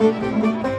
Música